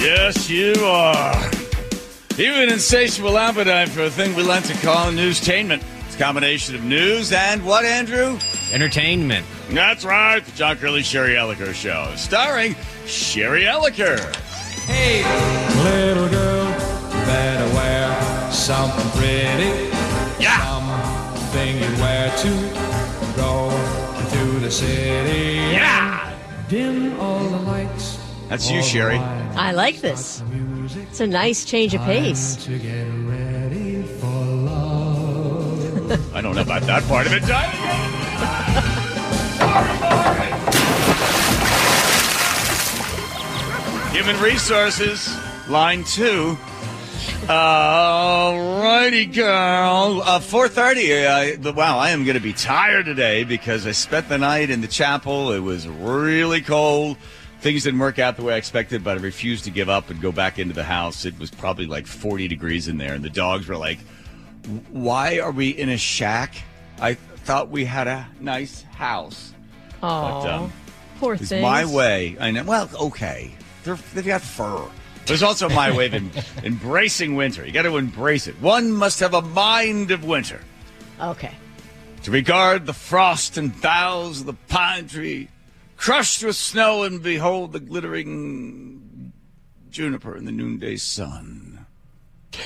Yes, you are. Even insatiable appetite for a thing we like to call newstainment. It's a combination of news and what, Andrew? Entertainment. That's right, the John Curley Sherry Elliker Show, starring Sherry Elliker. Hey, little girl, you better wear something pretty. Yeah. Something you wear to go to the city. Yeah. Dim all the lights. That's you, Sherry. I like this. It's a nice change of pace. To get ready for love. I don't know about that part of it. Human Resources, line two. Alrighty, girl. Uh, 4.30. Uh, wow, I am going to be tired today because I spent the night in the chapel. It was really cold. Things didn't work out the way I expected, but I refused to give up and go back into the house. It was probably like 40 degrees in there, and the dogs were like, why are we in a shack? I thought we had a nice house. Oh, um, poor It's things. my way. I know. Well, okay. They're, they've got fur. There's also my way of em- embracing winter. You got to embrace it. One must have a mind of winter Okay. to regard the frost and boughs of the pine tree, crushed with snow, and behold the glittering juniper in the noonday sun.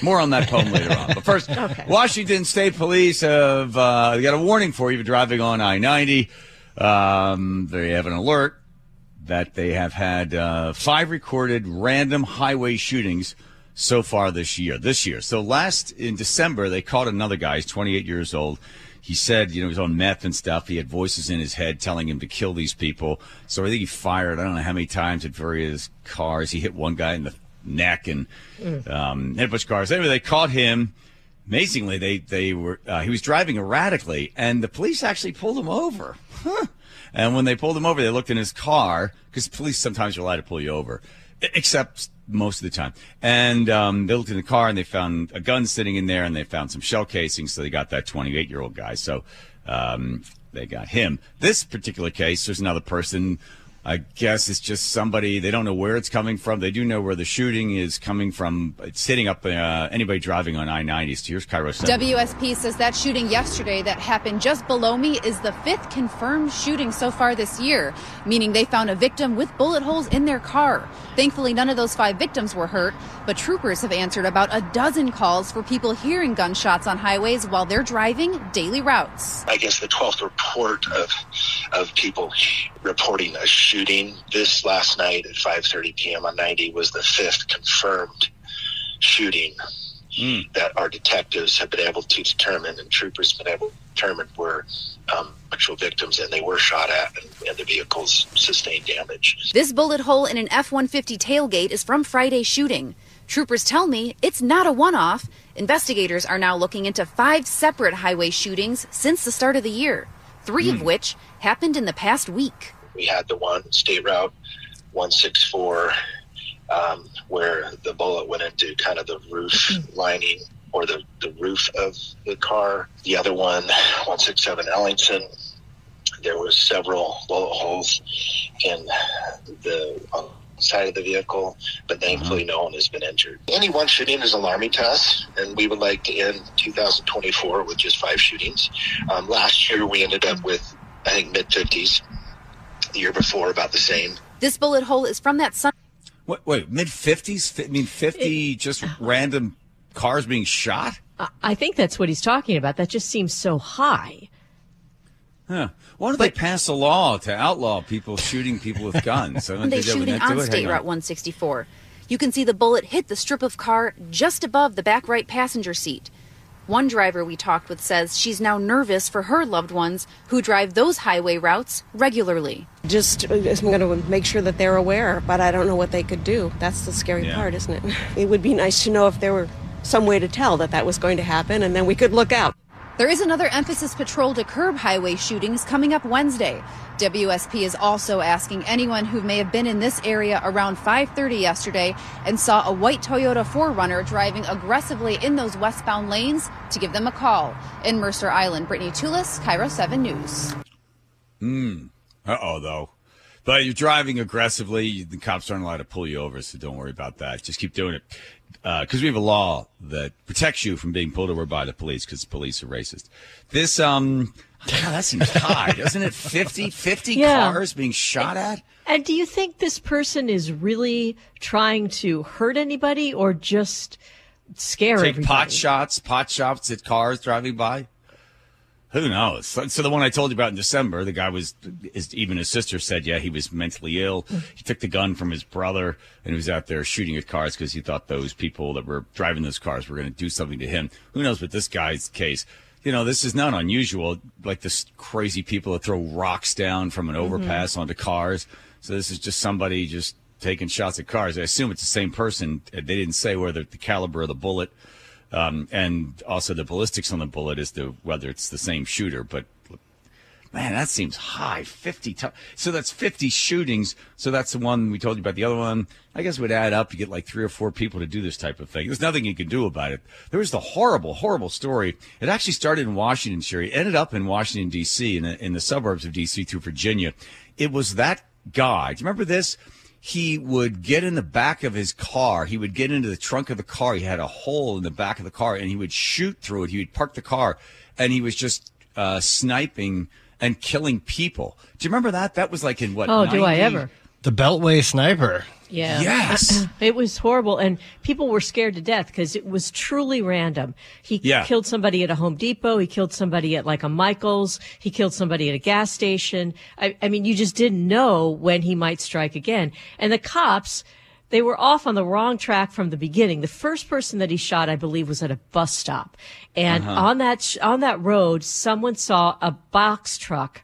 More on that poem later on. But first, Okay. Washington State Police have uh, got a warning for you you're driving on I 90. Um, they have an alert that they have had uh, five recorded random highway shootings so far this year. This year. So last in December, they caught another guy. He's 28 years old. He said, you know, he was on meth and stuff. He had voices in his head telling him to kill these people. So I think he fired, I don't know how many times at various cars. He hit one guy in the neck and um, hit a bunch of cars. Anyway, they caught him. Amazingly, they they were uh, he was driving erratically, and the police actually pulled him over. Huh. And when they pulled him over, they looked in his car because police sometimes are allowed to pull you over, except most of the time. And um, they looked in the car and they found a gun sitting in there, and they found some shell casings. So they got that 28 year old guy. So um, they got him. This particular case, there's another person. I guess it's just somebody. They don't know where it's coming from. They do know where the shooting is coming from. It's hitting up uh, anybody driving on I-90. So here's KIRO. Center. WSP says that shooting yesterday that happened just below me is the fifth confirmed shooting so far this year, meaning they found a victim with bullet holes in their car. Thankfully, none of those five victims were hurt, but troopers have answered about a dozen calls for people hearing gunshots on highways while they're driving daily routes. I guess the 12th report of of people reporting a shooting this last night at 5:30 p.m. on 90 was the fifth confirmed shooting that our detectives have been able to determine and troopers have been able to determine were um, actual victims and they were shot at and, and the vehicles sustained damage. This bullet hole in an F 150 tailgate is from Friday's shooting. Troopers tell me it's not a one off. Investigators are now looking into five separate highway shootings since the start of the year, three of which happened in the past week. We had the one state route 164 um, where the bullet went into kind of the roof lining or the, the roof of the car. The other one, 167 Ellington, there was several bullet holes in the on the side of the vehicle, but thankfully no one has been injured. Any one shooting is alarming to us, and we would like to end 2024 with just five shootings. Um, last year we ended up with, I think, mid 50s. The year before, about the same. This bullet hole is from that sun. Wait, wait mid 50s? I mean, 50 just random cars being shot? I- I think that's what he's talking about. That just seems so high. Huh. Why don't they pass a law to outlaw people shooting people with guns? I don't They think shooting on. State Route 164. You can see the bullet hit the strip of car just above the back right passenger seat. One driver we talked with says she's now nervous for her loved ones who drive those highway routes regularly. Just, uh, I'm going to make sure that they're aware, but I don't know what they could do. That's the scary Yeah. part, isn't it? It would be nice to know if there were some way to tell that that was going to happen, and then we could look out. There is another emphasis patrol to curb highway shootings coming up Wednesday. WSP is also asking anyone who may have been in this area around 5:30 yesterday and saw a white Toyota 4Runner driving aggressively in those westbound lanes to give them a call. In Mercer Island, Brittany Toolis, KIRO 7 News. Hmm. Uh oh, though. But you're driving aggressively. The cops aren't allowed to pull you over, so don't worry about that. Just keep doing it. Because we have a law that protects you from being pulled over by the police because police are racist. This, um, God, that seems high, doesn't it? 50, 50 Yeah. cars being shot at? And do you think this person is really trying to hurt anybody or just scare Take everybody? pot shots, pot shots at cars driving by? Who knows? So, the one I told you about in December, the guy was, his, even his sister said, yeah, he was mentally ill. Mm. He took the gun from his brother and he was out there shooting at cars because he thought those people that were driving those cars were going to do something to him. Who knows with this guy's case? You know, this is not unusual. Like this crazy people that throw rocks down from an mm-hmm. overpass onto cars. So this is just somebody just taking shots at cars. I assume it's the same person. They didn't say whether the caliber of the bullet um, and also the ballistics on the bullet is to whether it's the same shooter. But man, that seems high. Fifty. To- so that's fifty shootings. So that's the one we told you about. The other one, I guess, would add up. You get like three or four people to do this type of thing. There's nothing you can do about it. There was the horrible, horrible story. It actually started in Washington, Sherry. It ended up in Washington D.C. in the, in the suburbs of D.C. through Virginia. It was that guy. Do you remember this? He would get in the back of his car. He would get into the trunk of the car. He had a hole in the back of the car and he would shoot through it. He would park the car and he was just uh, sniping and killing people. Do you remember that? That was like in what? Oh, do I ever? The Beltway sniper. Yeah. Yes. It was horrible. And people were scared to death because it was truly random. He Yeah. killed somebody at a Home Depot. He killed somebody at like a Michael's. He killed somebody at a gas station. I, I mean, you just didn't know when he might strike again. And the cops, they were off on the wrong track from the beginning. The first person that he shot, I believe, was at a bus stop. And uh-huh. on that, sh- on that road, someone saw a box truck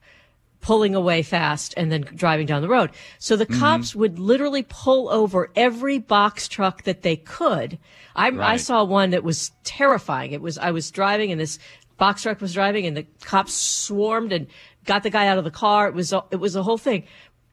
pulling away fast and then driving down the road. So the mm-hmm. cops would literally pull over every box truck that they could. I, I saw one that was terrifying. It was, I was driving and this box truck was driving and the cops swarmed and got the guy out of the car. It was, it was a whole thing.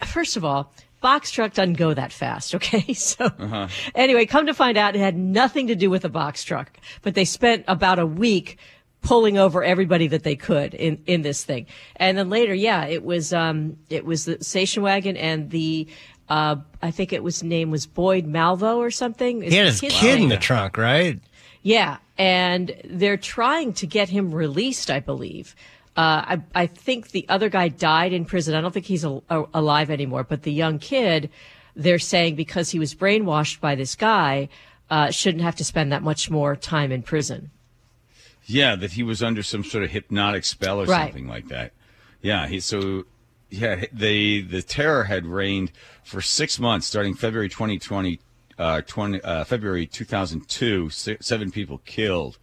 First of all, box truck doesn't go that fast. Okay. So uh-huh. anyway, come to find out it had nothing to do with the box truck, but they spent about a week pulling over everybody that they could in, in this thing. And then later, yeah, it was, um, it was the station wagon and the, uh, I think it was name was Boyd Malvo or something. Is He had his kid's kid in the trunk, right? Yeah, and they're trying to get him released, I believe. Uh, I, I think the other guy died in prison. I don't think he's al- a- alive anymore. But the young kid, they're saying because he was brainwashed by this guy, uh, shouldn't have to spend that much more time in prison. Yeah, that he was under some sort of hypnotic spell or Right. something like that. Yeah, he so yeah, the the terror had reigned for six months, starting February 2020, uh, 20, uh, February 2002. Si- seven people killed.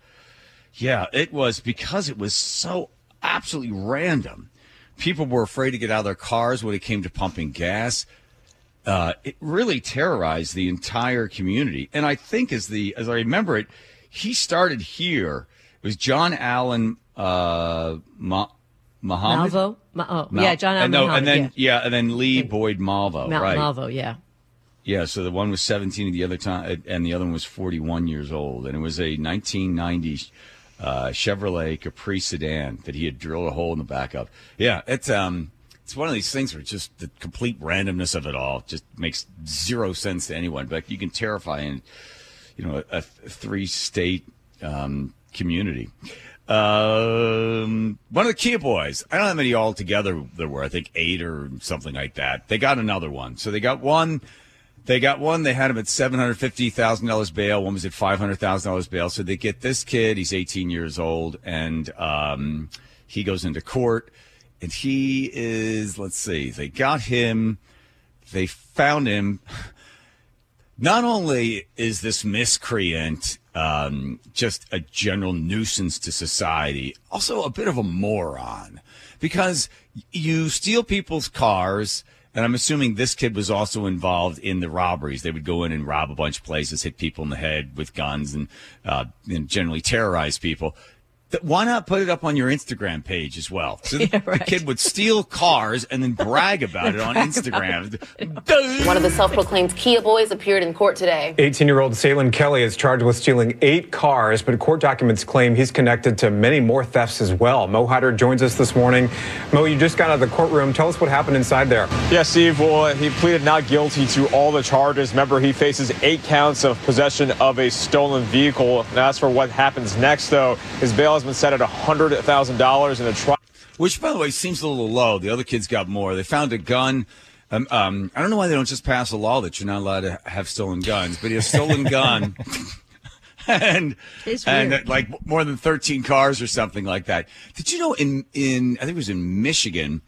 Yeah, it was because it was so absolutely random. People were afraid to get out of their cars when it came to pumping gas. Uh, it really terrorized the entire community. And I think, as the as I remember it, he started here. It was John Allen uh, Ma- Muhammad. Malvo? Ma- oh, Mal- yeah, John Allen and, no, Muhammad, and then yeah. yeah. and then Lee Boyd Malvo. Right. Malvo, yeah. Yeah, so the one was 17 and the other time, and the other one was 41 years old, and it was a 1990 uh, Chevrolet Capri sedan that he had drilled a hole in the back of. Yeah, it's um, it's one of these things where just the complete randomness of it all just makes zero sense to anyone. But you can terrify in, you know, a, a three-state um, community. Um, one of the Kia boys. I don't know how many altogether there were. I think eight or something like that. They got another one. So they got one. They got one. They had him at seven hundred fifty thousand dollars bail. One was at five hundred thousand dollars bail. So they get this kid. He's eighteen years old, and um, he goes into court, and he is. Let's see. They got him. They found him. Not only is this miscreant um, just a general nuisance to society, also a bit of a moron because you steal people's cars. And I'm assuming this kid was also involved in the robberies. They would go in and rob a bunch of places, hit people in the head with guns, and, uh, and generally terrorize people. Th- Why not put it up on your Instagram page as well? So the, Yeah, the kid would steal cars and then brag about it on Instagram. One of the self-proclaimed Kia boys appeared in court today. 18 year old Salem Kelly is charged with stealing eight cars, but court documents claim he's connected to many more thefts as well. Mo Hyder joins us this morning. Mo, you just got out of the courtroom. Tell us what happened inside there. Yeah, Steve. Well, he pleaded not guilty to all the charges. Remember, he faces eight counts of possession of a stolen vehicle. And as for what happens next, though, his bail has been set at $100,000 in a trial. Which, by the way, seems a little low. The other kids got more. They found a gun. Um, um, I don't know why they don't just pass a law that you're not allowed to have stolen guns, but he has a stolen gun. and and uh, like more than 13 cars or something like that. Did you know in in I think it was in Michigan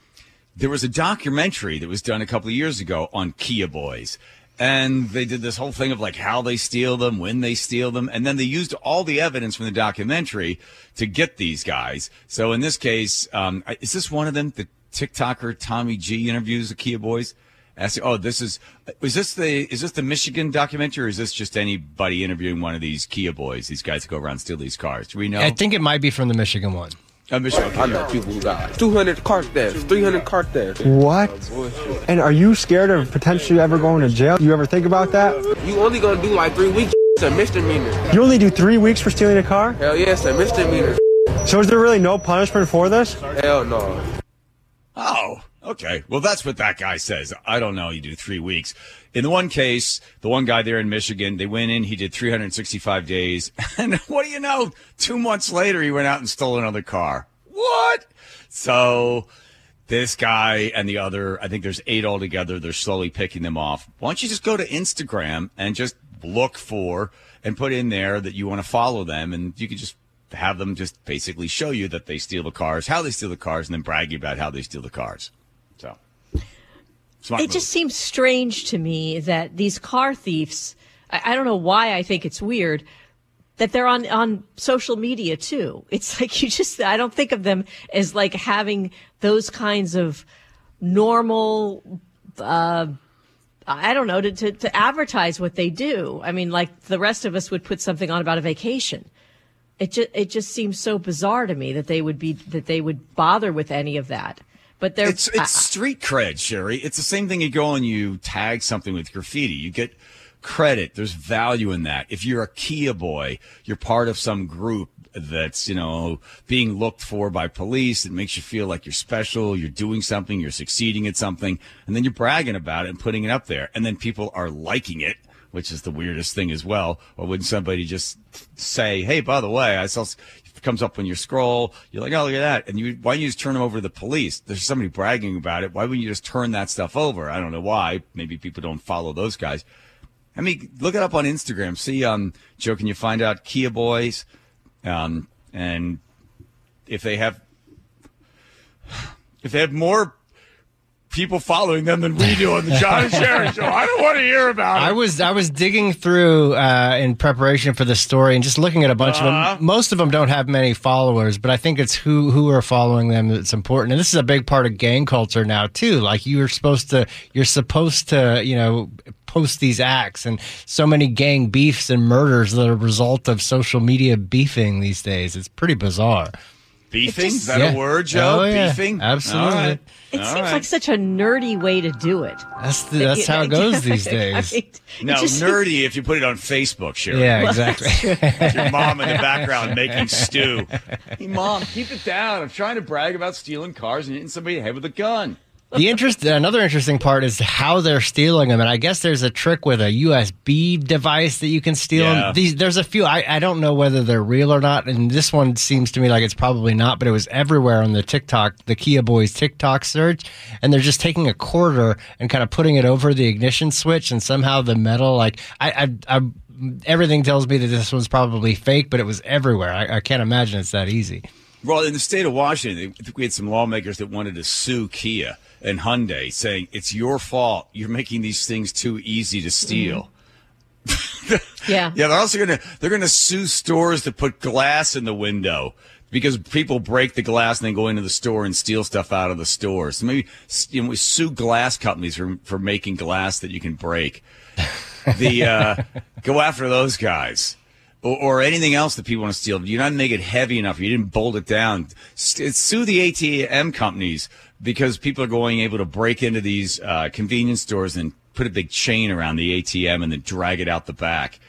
there was a documentary that was done a couple of years ago on Kia boys. And they did this whole thing of like how they steal them, when they steal them, and then they used all the evidence from the documentary to get these guys. So in this case, um, is this one of them? The TikToker Tommy G interviews the Kia boys. Asking, oh, this is is this the is this the Michigan documentary, or is this just anybody interviewing one of these Kia boys? These guys that go around steal these cars. Do we know? I think it might be from the Michigan one. Uh, Michigan. I know people who got 200 car thefts, 300 car thefts. What? And are you scared of potentially ever going to jail? You ever think about that? You only gonna do like three weeks. It's a misdemeanor. You only do three weeks for stealing a car? Hell yeah, it's a misdemeanor. So is there really no punishment for this? Hell no. Oh, okay. Well, that's what that guy says. I don't know. You do three weeks. In the one case, the one guy there in Michigan, they went in, he did 365 days. And what do you know? Two months later, he went out and stole another car. What? So this guy and the other, I think there's eight altogether. They're slowly picking them off. Why don't you just go to Instagram and just look for and put in there that you want to follow them and you can just have them just basically show you that they steal the cars, how they steal the cars, and then brag you about how they steal the cars. Smart It move. just seems strange to me that these car thieves, I, I don't know why I think it's weird that they're on, on social media too. It's like you just, I don't think of them as like having those kinds of normal, uh, I don't know, to, to, to advertise what they do. I mean, like the rest of us would put something on about a vacation. It just, it just seems so bizarre to me that they would be, that they would bother with any of that. But they're, It's it's uh, street cred, Sherry. It's the same thing. You go and you tag something with graffiti. You get credit. There's value in that. If you're a Kia boy, you're part of some group that's you know being looked for by police. It makes you feel like you're special. You're doing something. You're succeeding at something, and then you're bragging about it and putting it up there, and then people are liking it. Which is the weirdest thing as well. Or wouldn't somebody just say, "Hey, by the way, I saw." Comes up when you scroll. You're like, "Oh, look at that!" And you, why don't you just turn them over to the police? There's somebody bragging about it. Why wouldn't you just turn that stuff over? I don't know why. Maybe people don't follow those guys. I mean, look it up on Instagram. See, um, Joe, can you find out Kia Boys? Um, and if they have, if they have more people following them than we do on the John and Sharon show, I don't want to hear about it. I was I was digging through uh, in preparation for the story and just looking at a bunch Uh-huh. of them. Most of them don't have many followers, but I think it's who who are following them that's important. And this is a big part of gang culture now too. Like you are supposed to, you're supposed to, you know, post these acts, and so many gang beefs and murders that are a result of social media beefing these days. It's pretty bizarre. Beefing? just- Is that Yeah. a word, Joe? Oh, yeah. Beefing? Absolutely. All right. It All seems right. like such a nerdy way to do it. That's the, that's how it goes these I days. mean, it No, just- nerdy if you put it on Facebook, Sharon. Yeah, exactly. Your mom in the background making stew. Hey, mom, keep it down. I'm trying to brag about stealing cars and hitting somebody in the head with a gun. The interest, another interesting part is how they're stealing them, and I guess there's a trick with a USB device that you can steal Yeah. them. These, there's a few. I, I don't know whether they're real or not, and this one seems to me like it's probably not, but it was everywhere on the TikTok, the Kia Boys TikTok search, and they're just taking a quarter and kind of putting it over the ignition switch, and somehow the metal, like I, I, I everything tells me that this was probably fake, but it was everywhere. I, I can't imagine it's that easy. Well, in the state of Washington, I think we had some lawmakers that wanted to sue Kia and Hyundai, saying it's your fault. You're making these things too easy to steal. yeah. Yeah, they're also gonna they're gonna sue stores that put glass in the window because people break the glass and then go into the store and steal stuff out of the store. So maybe you know, we sue glass companies for for making glass that you can break. The uh, go after those guys. Or, or anything else that people want to steal. You didn't make it heavy enough. You didn't bolt it down. Sue the ATM companies because people are going able to break into these uh, convenience stores and put a big chain around the ATM and then drag it out the back.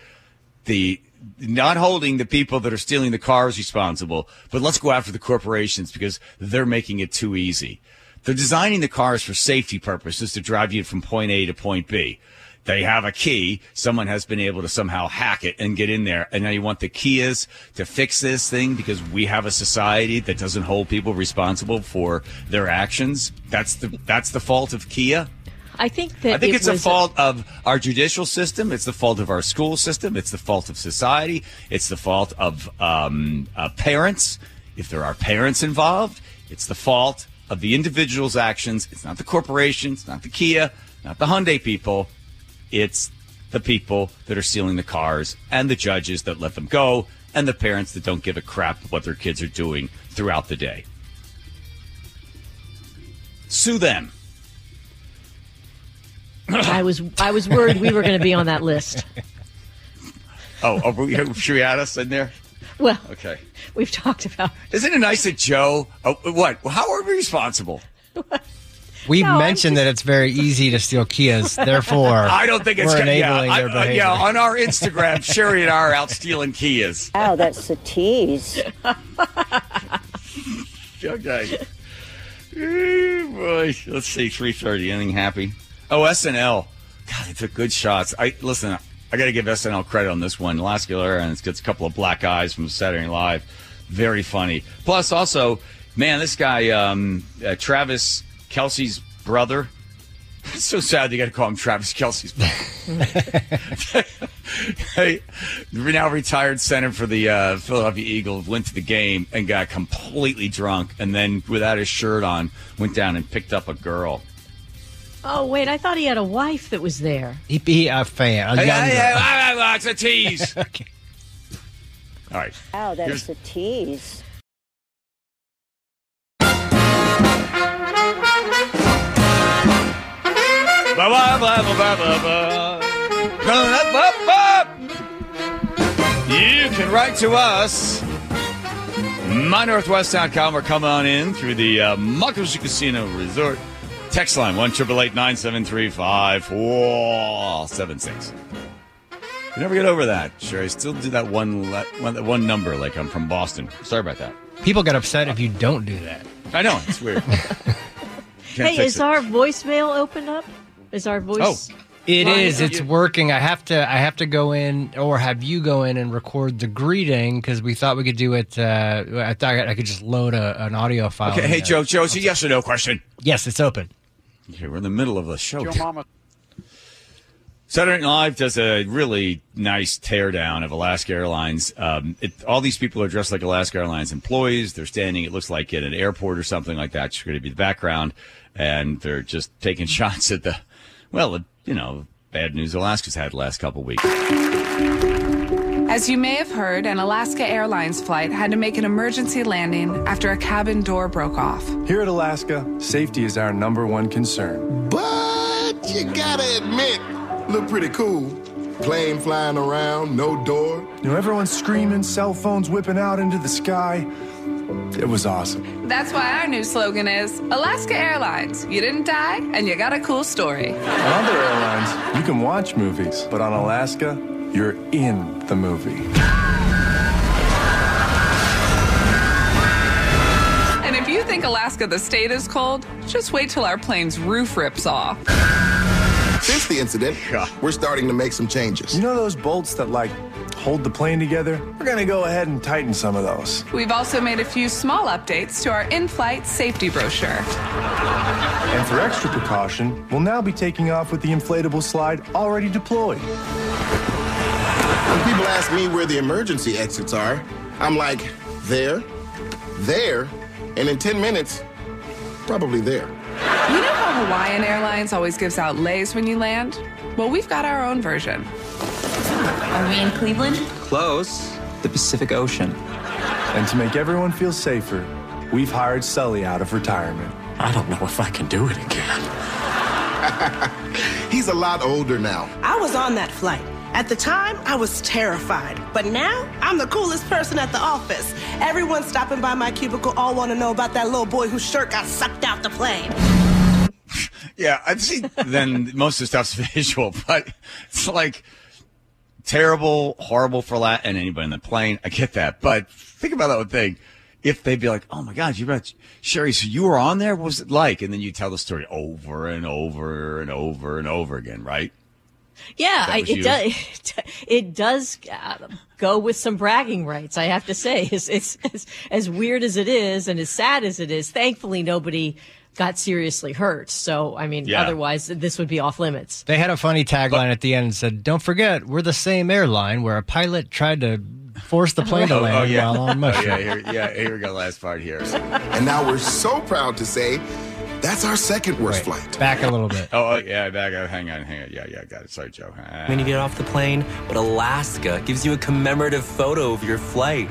The not holding the people that are stealing the cars responsible, but let's go after the corporations because they're making it too easy. They're designing the cars for safety purposes to drive you from point A to point B. They have a key. Someone has been able to somehow hack it and get in there. And now you want the Kias to fix this thing because we have a society that doesn't hold people responsible for their actions. That's the, that's the fault of Kia. I think that I think it it's a was fault of our judicial system. It's the fault of our school system. It's the fault of society. It's the fault of um, uh, parents. If there are parents involved, it's the fault of the individual's actions. It's not the corporations, not the Kia, not the Hyundai people. It's the people that are stealing the cars and the judges that let them go and the parents that don't give a crap what their kids are doing throughout the day. Sue them. I was I was worried we were going to be on that list. Oh, are we, should we add us in there? Well, Okay. we've talked about. Isn't it nice that Joe? Oh, what? How are we responsible? We No, I'm mentioned that it's very easy to steal Kias. Therefore, I don't think it's we're gonna- enabling yeah, their I- uh, behavior. yeah, on our Instagram, Sherry and I are out stealing Kias. Wow, that's a tease. Okay. Boy, let's see. Three thirty. Anything happy? Oh, SNL. God, they took good shots. I listen. I got to give SNL credit on this one. Last Galera, and it gets a couple of black eyes from Saturday Night Live. Very funny. Plus, also, man, this guy, um, uh, Travis Kelce's brother. It's so sad they got to call him Travis Kelce's brother. hey, now retired center for the uh, Philadelphia Eagles went to the game and got completely drunk, and then without his shirt on, went down and picked up a girl. Oh wait, I thought he had a wife that was there. he, he a fan, a Hey, younger. hey, hey, hey, it's a tease. okay. All right. Wow, that's Here's- a tease. Ba, ba, ba, ba, ba, ba, ba. Ba, ba, ba. You can write to us. At mynorthwest.com or come on in through the uh, Muckleshoot Casino Resort. Text line 1 973 5476. You never get over that. Sure, I still do that one, le- one, that one number like I'm from Boston. Sorry about that. People get upset if you don't do that. I know, it's weird. Hey, is it. our voicemail open up? Is our voice? Oh. It Line is. It's working. I have to. I have to go in, or have you go in and record the greeting because we thought we could do it. Uh, I thought I could just load a, an audio file. Okay, hey. Joe, Joe, it's a yes or no question. Yes, it's open. Okay, we're in the middle of the show. Your here. mama. Saturday Night Live does a really nice teardown of Alaska Airlines. Um, it, all these people are dressed like Alaska Airlines employees. They're standing, it looks like, at an airport or something like that. It's going to be the background. And they're just taking shots at the, well, you know, bad news Alaska's had the last couple weeks. As you may have heard, an Alaska Airlines flight had to make an emergency landing after a cabin door broke off. Here at Alaska, safety is our number one concern. But you gotta admit, look pretty cool. Plane flying around, no door. You know, everyone's screaming, cell phones whipping out into the sky. It was awesome. That's why our new slogan is Alaska Airlines. You didn't die, and you got a cool story. On other airlines, you can watch movies, but on Alaska, you're in the movie. And if you think Alaska the state is cold, just wait till our plane's roof rips off. Since the incident, we're starting to make some changes. You know those bolts that, like, hold the plane together? We're gonna go ahead and tighten some of those. We've also made a few small updates to our in flight safety brochure. And for extra precaution, we'll now be taking off with the inflatable slide already deployed. When people ask me where the emergency exits are, I'm like, there, there, and in 10 minutes, probably there. You know how Hawaiian Airlines always gives out leis when you land? Well, we've got our own version. Are we in Cleveland? Close. The Pacific Ocean. And to make everyone feel safer, we've hired Sully out of retirement. I don't know if I can do it again. He's a lot older now. I was on that flight, At the time, I was terrified, but now I'm the coolest person at the office. Everyone stopping by my cubicle all want to know about that little boy whose shirt got sucked out the plane. Yeah, I'd see then most of the stuff's visual, but it's like terrible, horrible for la and anybody in the plane. I get that, but think about that one thing. If they'd be like, "Oh my God, you got Sherry, so you were on there? What was it like?" And then you tell the story over and over and over and over again, right? Yeah, I, it does. It does uh, go with some bragging rights. I have to say, it's, it's, it's as weird as it is, and as sad as it is. Thankfully, nobody got seriously hurt. So, I mean, Yeah. otherwise, this would be off limits. They had a funny tagline at the end and said, "Don't forget, we're the same airline where a pilot tried to force the plane to Oh, land oh, yeah. while on Oh, yeah, here, yeah, here we go. Last part here. And now we're so proud to say that's our second worst flight. Back a little bit. Oh, oh, yeah, back up. Hang on, hang on. Yeah, yeah, got it. Sorry, Joe. Ah. when you get off the plane, but Alaska gives you a commemorative photo of your flight.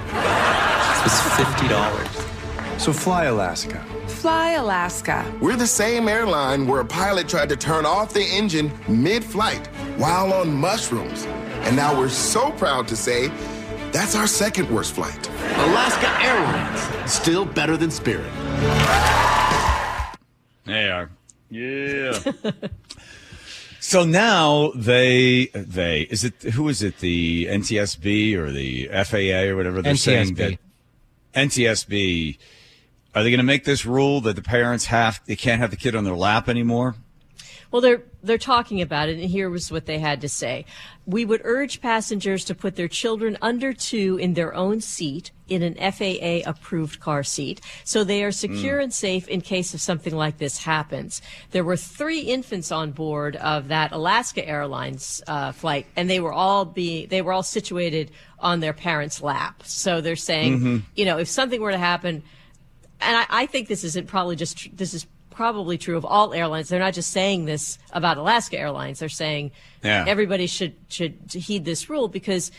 This was $50. So fly Alaska. Fly Alaska. We're the same airline where a pilot tried to turn off the engine mid flight while on mushrooms. And now we're so proud to say that's our second worst flight. Alaska Airlines, still better than Spirit. They are. Yeah. so now they they is it who is it the NTSB or the FAA or whatever they're saying NTSB. that NTSB are they going to make this rule that the parents have they can't have the kid on their lap anymore? Well, they're they're talking about it, and here was what they had to say: We would urge passengers to put their children under two in their own seat in an FAA approved car seat, so they are secure Mm. and safe in case of something like this happens. There were three infants on board of that Alaska Airlines uh, flight, and they were all being they were all situated on their parents' lap. So they're saying, Mhm. you know, if something were to happen, and I, I think this isn't probably just tr- this is probably true of all airlines. They're not just saying this about Alaska Airlines. They're saying Yeah. everybody should should heed this rule because.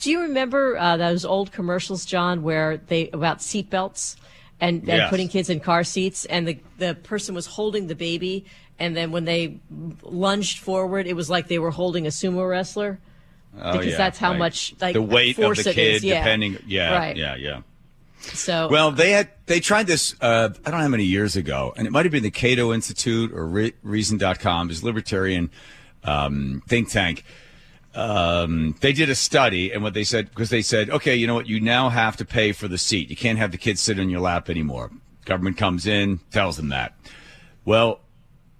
Do you remember uh, those old commercials, John, where they about seatbelts and, and Yes. putting kids in car seats, and the the person was holding the baby, and then when they lunged forward, it was like they were holding a sumo wrestler. Oh, because yeah, that's how right. much like the weight of the kid. Yeah. depending yeah right. yeah yeah So Well, they had they tried this uh, I don't know how many years ago, and it might have been the Cato Institute or Re- Reason.com, this libertarian um, think tank. Um, they did a study, and what they said because they said, okay, you know what, you now have to pay for the seat. You can't have the kids sit on your lap anymore. Government comes in, tells them that. Well,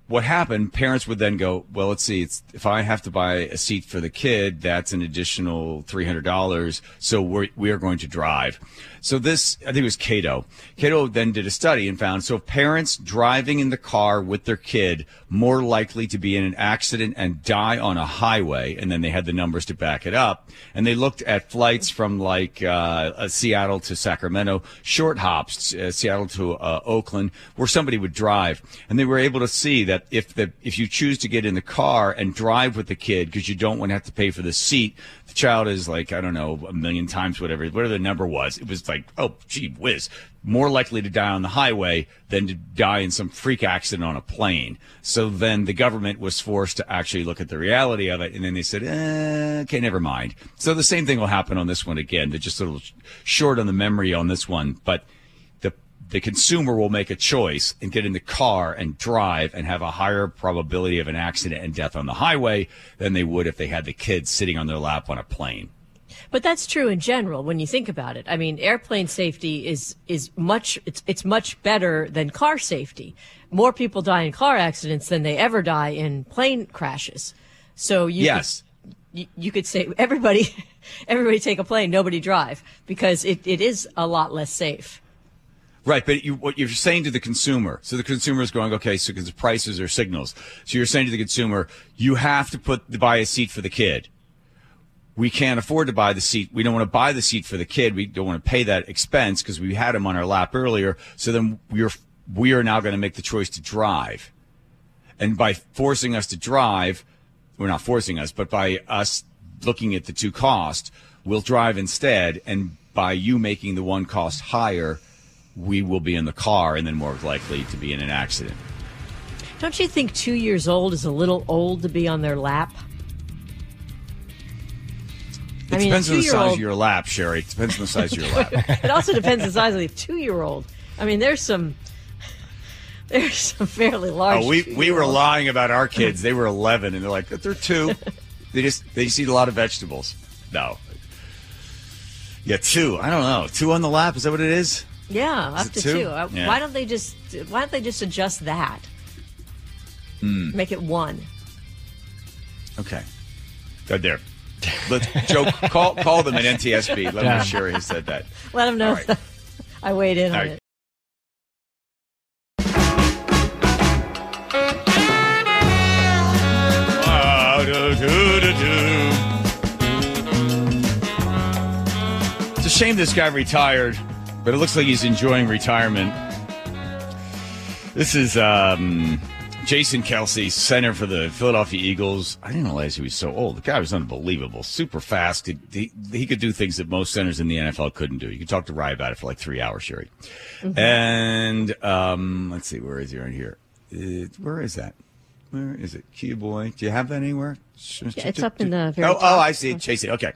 what happened? Parents would then go, well, let's see. If I have to buy a seat for the kid, that's an additional three hundred dollars. So we're we are going to drive. So this, I think it was Cato. Cato then did a study and found so parents driving in the car with their kid more likely to be in an accident and die on a highway. And then they had the numbers to back it up. And they looked at flights from like uh, uh, Seattle to Sacramento, short hops, uh, Seattle to uh, Oakland, where somebody would drive, and they were able to see that if the if you choose to get in the car and drive with the kid because you don't want to have to pay for the seat, the child is like I don't know a million times whatever whatever the number was. It was like oh gee whiz, more likely to die on the highway than to die in some freak accident on a plane. So then the government was forced to actually look at the reality of it, and then they said, eh, okay, never mind. So the same thing will happen on this one again. They're just a little sh- short on the memory on this one, but the consumer will make a choice and get in the car and drive and have a higher probability of an accident and death on the highway than they would if they had the kids sitting on their lap on a plane. But that's true in general when you think about it. I mean, airplane safety is is much it's it's much better than car safety. More people die in car accidents than they ever die in plane crashes. So you Yes. could, you, you could say everybody everybody take a plane, nobody drive because it, it is a lot less safe. Right, but you, what you're saying to the consumer, so the consumer is going, okay, so because prices are signals. So you're saying to the consumer, you have to put buy a seat for the kid. We can't afford to buy the seat. We don't want to buy the seat for the kid. We don't want to pay that expense because we had him on our lap earlier. So then we're we are now going to make the choice to drive, and by forcing us to drive, we're not forcing us, but by us looking at the two costs, we'll drive instead. And by you making the one cost higher, we will be in the car and then more likely to be in an accident. Don't you think two years old is a little old to be on their lap? It I mean, depends on the size of your lap, Sherry. It depends on the size of your lap. it also depends on the size of the two-year-old. I mean, there's some there's some fairly large. Oh, we we were lying about our kids. They were 11, and they're like, they're two. they just they just eat a lot of vegetables. No. Yeah, two. I don't know. Two on the lap. Is that what it is? Yeah, Is up to two? two. Uh, Yeah. Why don't they just Why don't they just adjust that? Hmm. Make it one. Okay. Good there. Let Joe call call them at NTSB. Let them Yeah. know Sherry has said that. Let them know. All right. I weighed in All on right. it. It's a shame this guy retired, but it looks like he's enjoying retirement. This is um, Jason Kelce, center for the Philadelphia Eagles. I didn't realize he was so old. The guy was unbelievable, super fast. He, he, he could do things that most centers in the NFL couldn't do. You could talk to Rye about it for like three hours, Sherry. Mm-hmm. And um, let's see, where is he right here? Uh, where is that? Where is it? Kia Boy. Do you have that anywhere? Yeah, it's up in the very Oh, oh, I see. Chasing. Okay.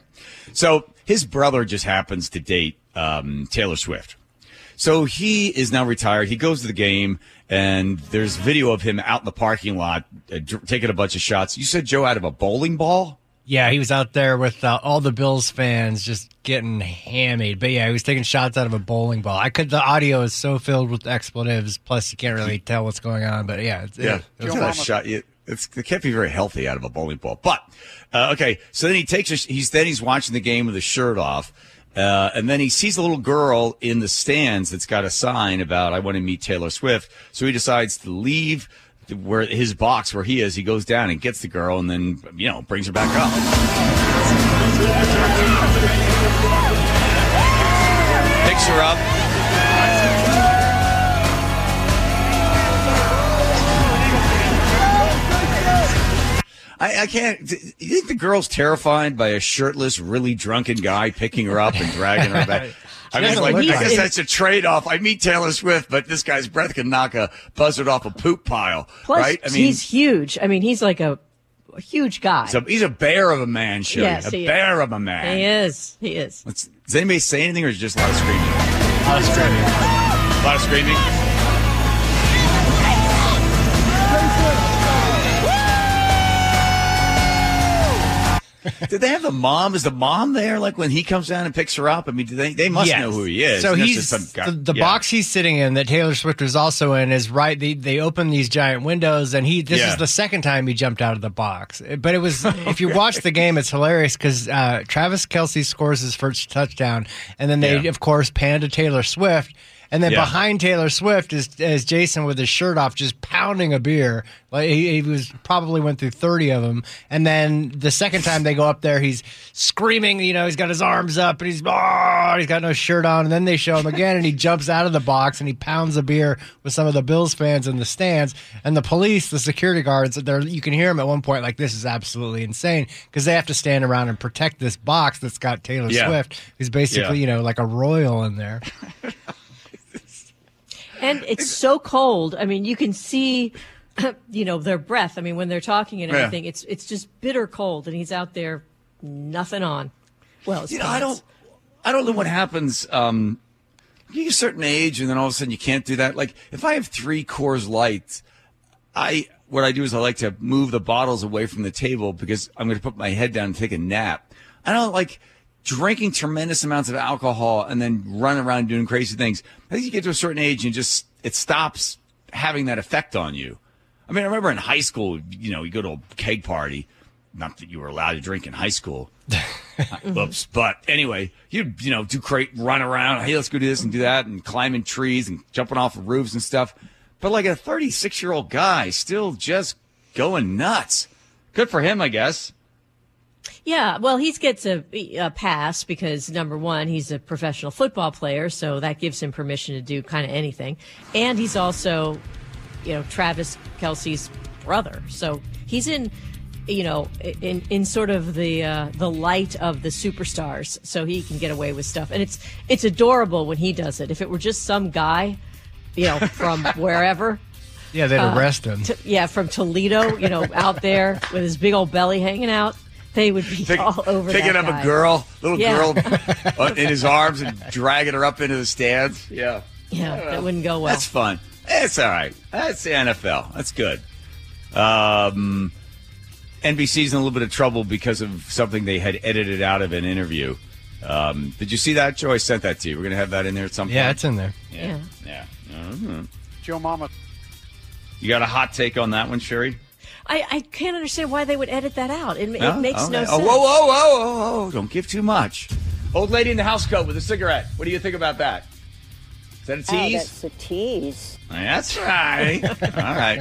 So his brother just happens to date um, Taylor Swift. So he is now retired. He goes to the game, and there's video of him out in the parking lot uh, taking a bunch of shots. You said Joe out of a bowling ball? Yeah, he was out there with uh, all the Bills fans just getting hammered. But yeah, he was taking shots out of a bowling ball. I could. The audio is so filled with expletives. Plus, you can't really tell what's going on. But yeah, it's, Yeah, it it's was- not a shot. It, it's, it can't be very healthy out of a bowling ball. But uh, okay, so then he takes. A, he's then he's watching the game with his shirt off, uh, and then he sees a little girl in the stands that's got a sign about "I want to meet Taylor Swift." So he decides to leave where his box where he is. He goes down and gets the girl, and then you know brings her back up. Picks her up. I, I can't. You think the girl's terrified by a shirtless, really drunken guy picking her up and dragging her back? I mean, like, I guess it. that's a trade off. I meet Taylor Swift, but this guy's breath can knock a buzzard off a poop pile, Plus, right? I mean, he's huge. I mean, he's like a, a huge guy. he's a, he's a bear of a man, Sherry. Yes, a he is. bear of a man. He is. He is. Let's, does anybody say anything, or is it just a lot of screaming? A lot of screaming. A lot of screaming. Did they have the mom? Is the mom there? Like when he comes down and picks her up? I mean, do they they must Yes. know who he is. So he's some guy- the, the yeah. box he's sitting in that Taylor Swift was also in is right. They they open these giant windows, and he this Yeah. is the second time he jumped out of the box. But it was if you watch the game, it's hilarious because uh, Travis Kelce scores his first touchdown, and then they Yeah. of course pan to Taylor Swift. And then Yeah. behind Taylor Swift is, is Jason with his shirt off, just pounding a beer. Like he, he was probably went through thirty of them. And then the second time they go up there, he's screaming. You know, he's got his arms up and he's oh, he's got no shirt on. And then they show him again, and he jumps out of the box and he pounds a beer with some of the Bills fans in the stands. And the police, the security guards, there you can hear him at one point like this is absolutely insane because they have to stand around and protect this box that's got Taylor Yeah. Swift, who's basically Yeah. you know like a royal in there. And it's so cold. I mean, you can see, you know, their breath. I mean, when they're talking and Yeah. everything, it's it's just bitter cold, and he's out there, nothing on. Well, You know, I don't, I don't know what happens. Um, you get a certain age, and then all of a sudden you can't do that. Like if I have three Coors Light, I what I do is I like to move the bottles away from the table because I'm going to put my head down and take a nap. I don't like drinking tremendous amounts of alcohol and then run around doing crazy things. I think you get to a certain age and just it stops having that effect on you. I mean, I remember in high school, you know, you go to a keg party. Not that you were allowed to drink in high school. Uh, oops. But anyway, you you know do great run around. Hey, let's go do this and do that, and climbing trees and jumping off of roofs and stuff. But like a 36 year old guy, still just going nuts. Good for him, I guess. Yeah, well, he gets a, a pass because number one, he's a professional football player, so that gives him permission to do kind of anything, and he's also, you know, Travis Kelce's brother, so he's in, you know, in in sort of the uh, the light of the superstars, so he can get away with stuff, and it's it's adorable when he does it. If it were just some guy, you know, from wherever. Yeah, they'd uh, arrest him. to- yeah, from Toledo, you know, out there with his big old belly hanging out. They would be Pick- all over picking that up guy. a girl, little Yeah. girl, uh, in his arms and dragging her up into the stands. Yeah, Yeah, that wouldn't go well. That's fun. It's all right. That's the NFL. That's good. Um, NBC's in a little bit of trouble because of something they had edited out of an interview. Um, did you see that, Joe? I sent that to you. We're going to have that in there at some point. Yeah, it's in there. Yeah. Yeah. Mhm. Joe Mama. You got a hot take on that one, Sherry? I, I can't understand why they would edit that out. It, it No? makes no sense. Oh, whoa, whoa, whoa, whoa, whoa. Don't give too much. Old lady in the house coat with a cigarette. What do you think about that? Is that a Oh, tease? that's a tease. That's right. All right.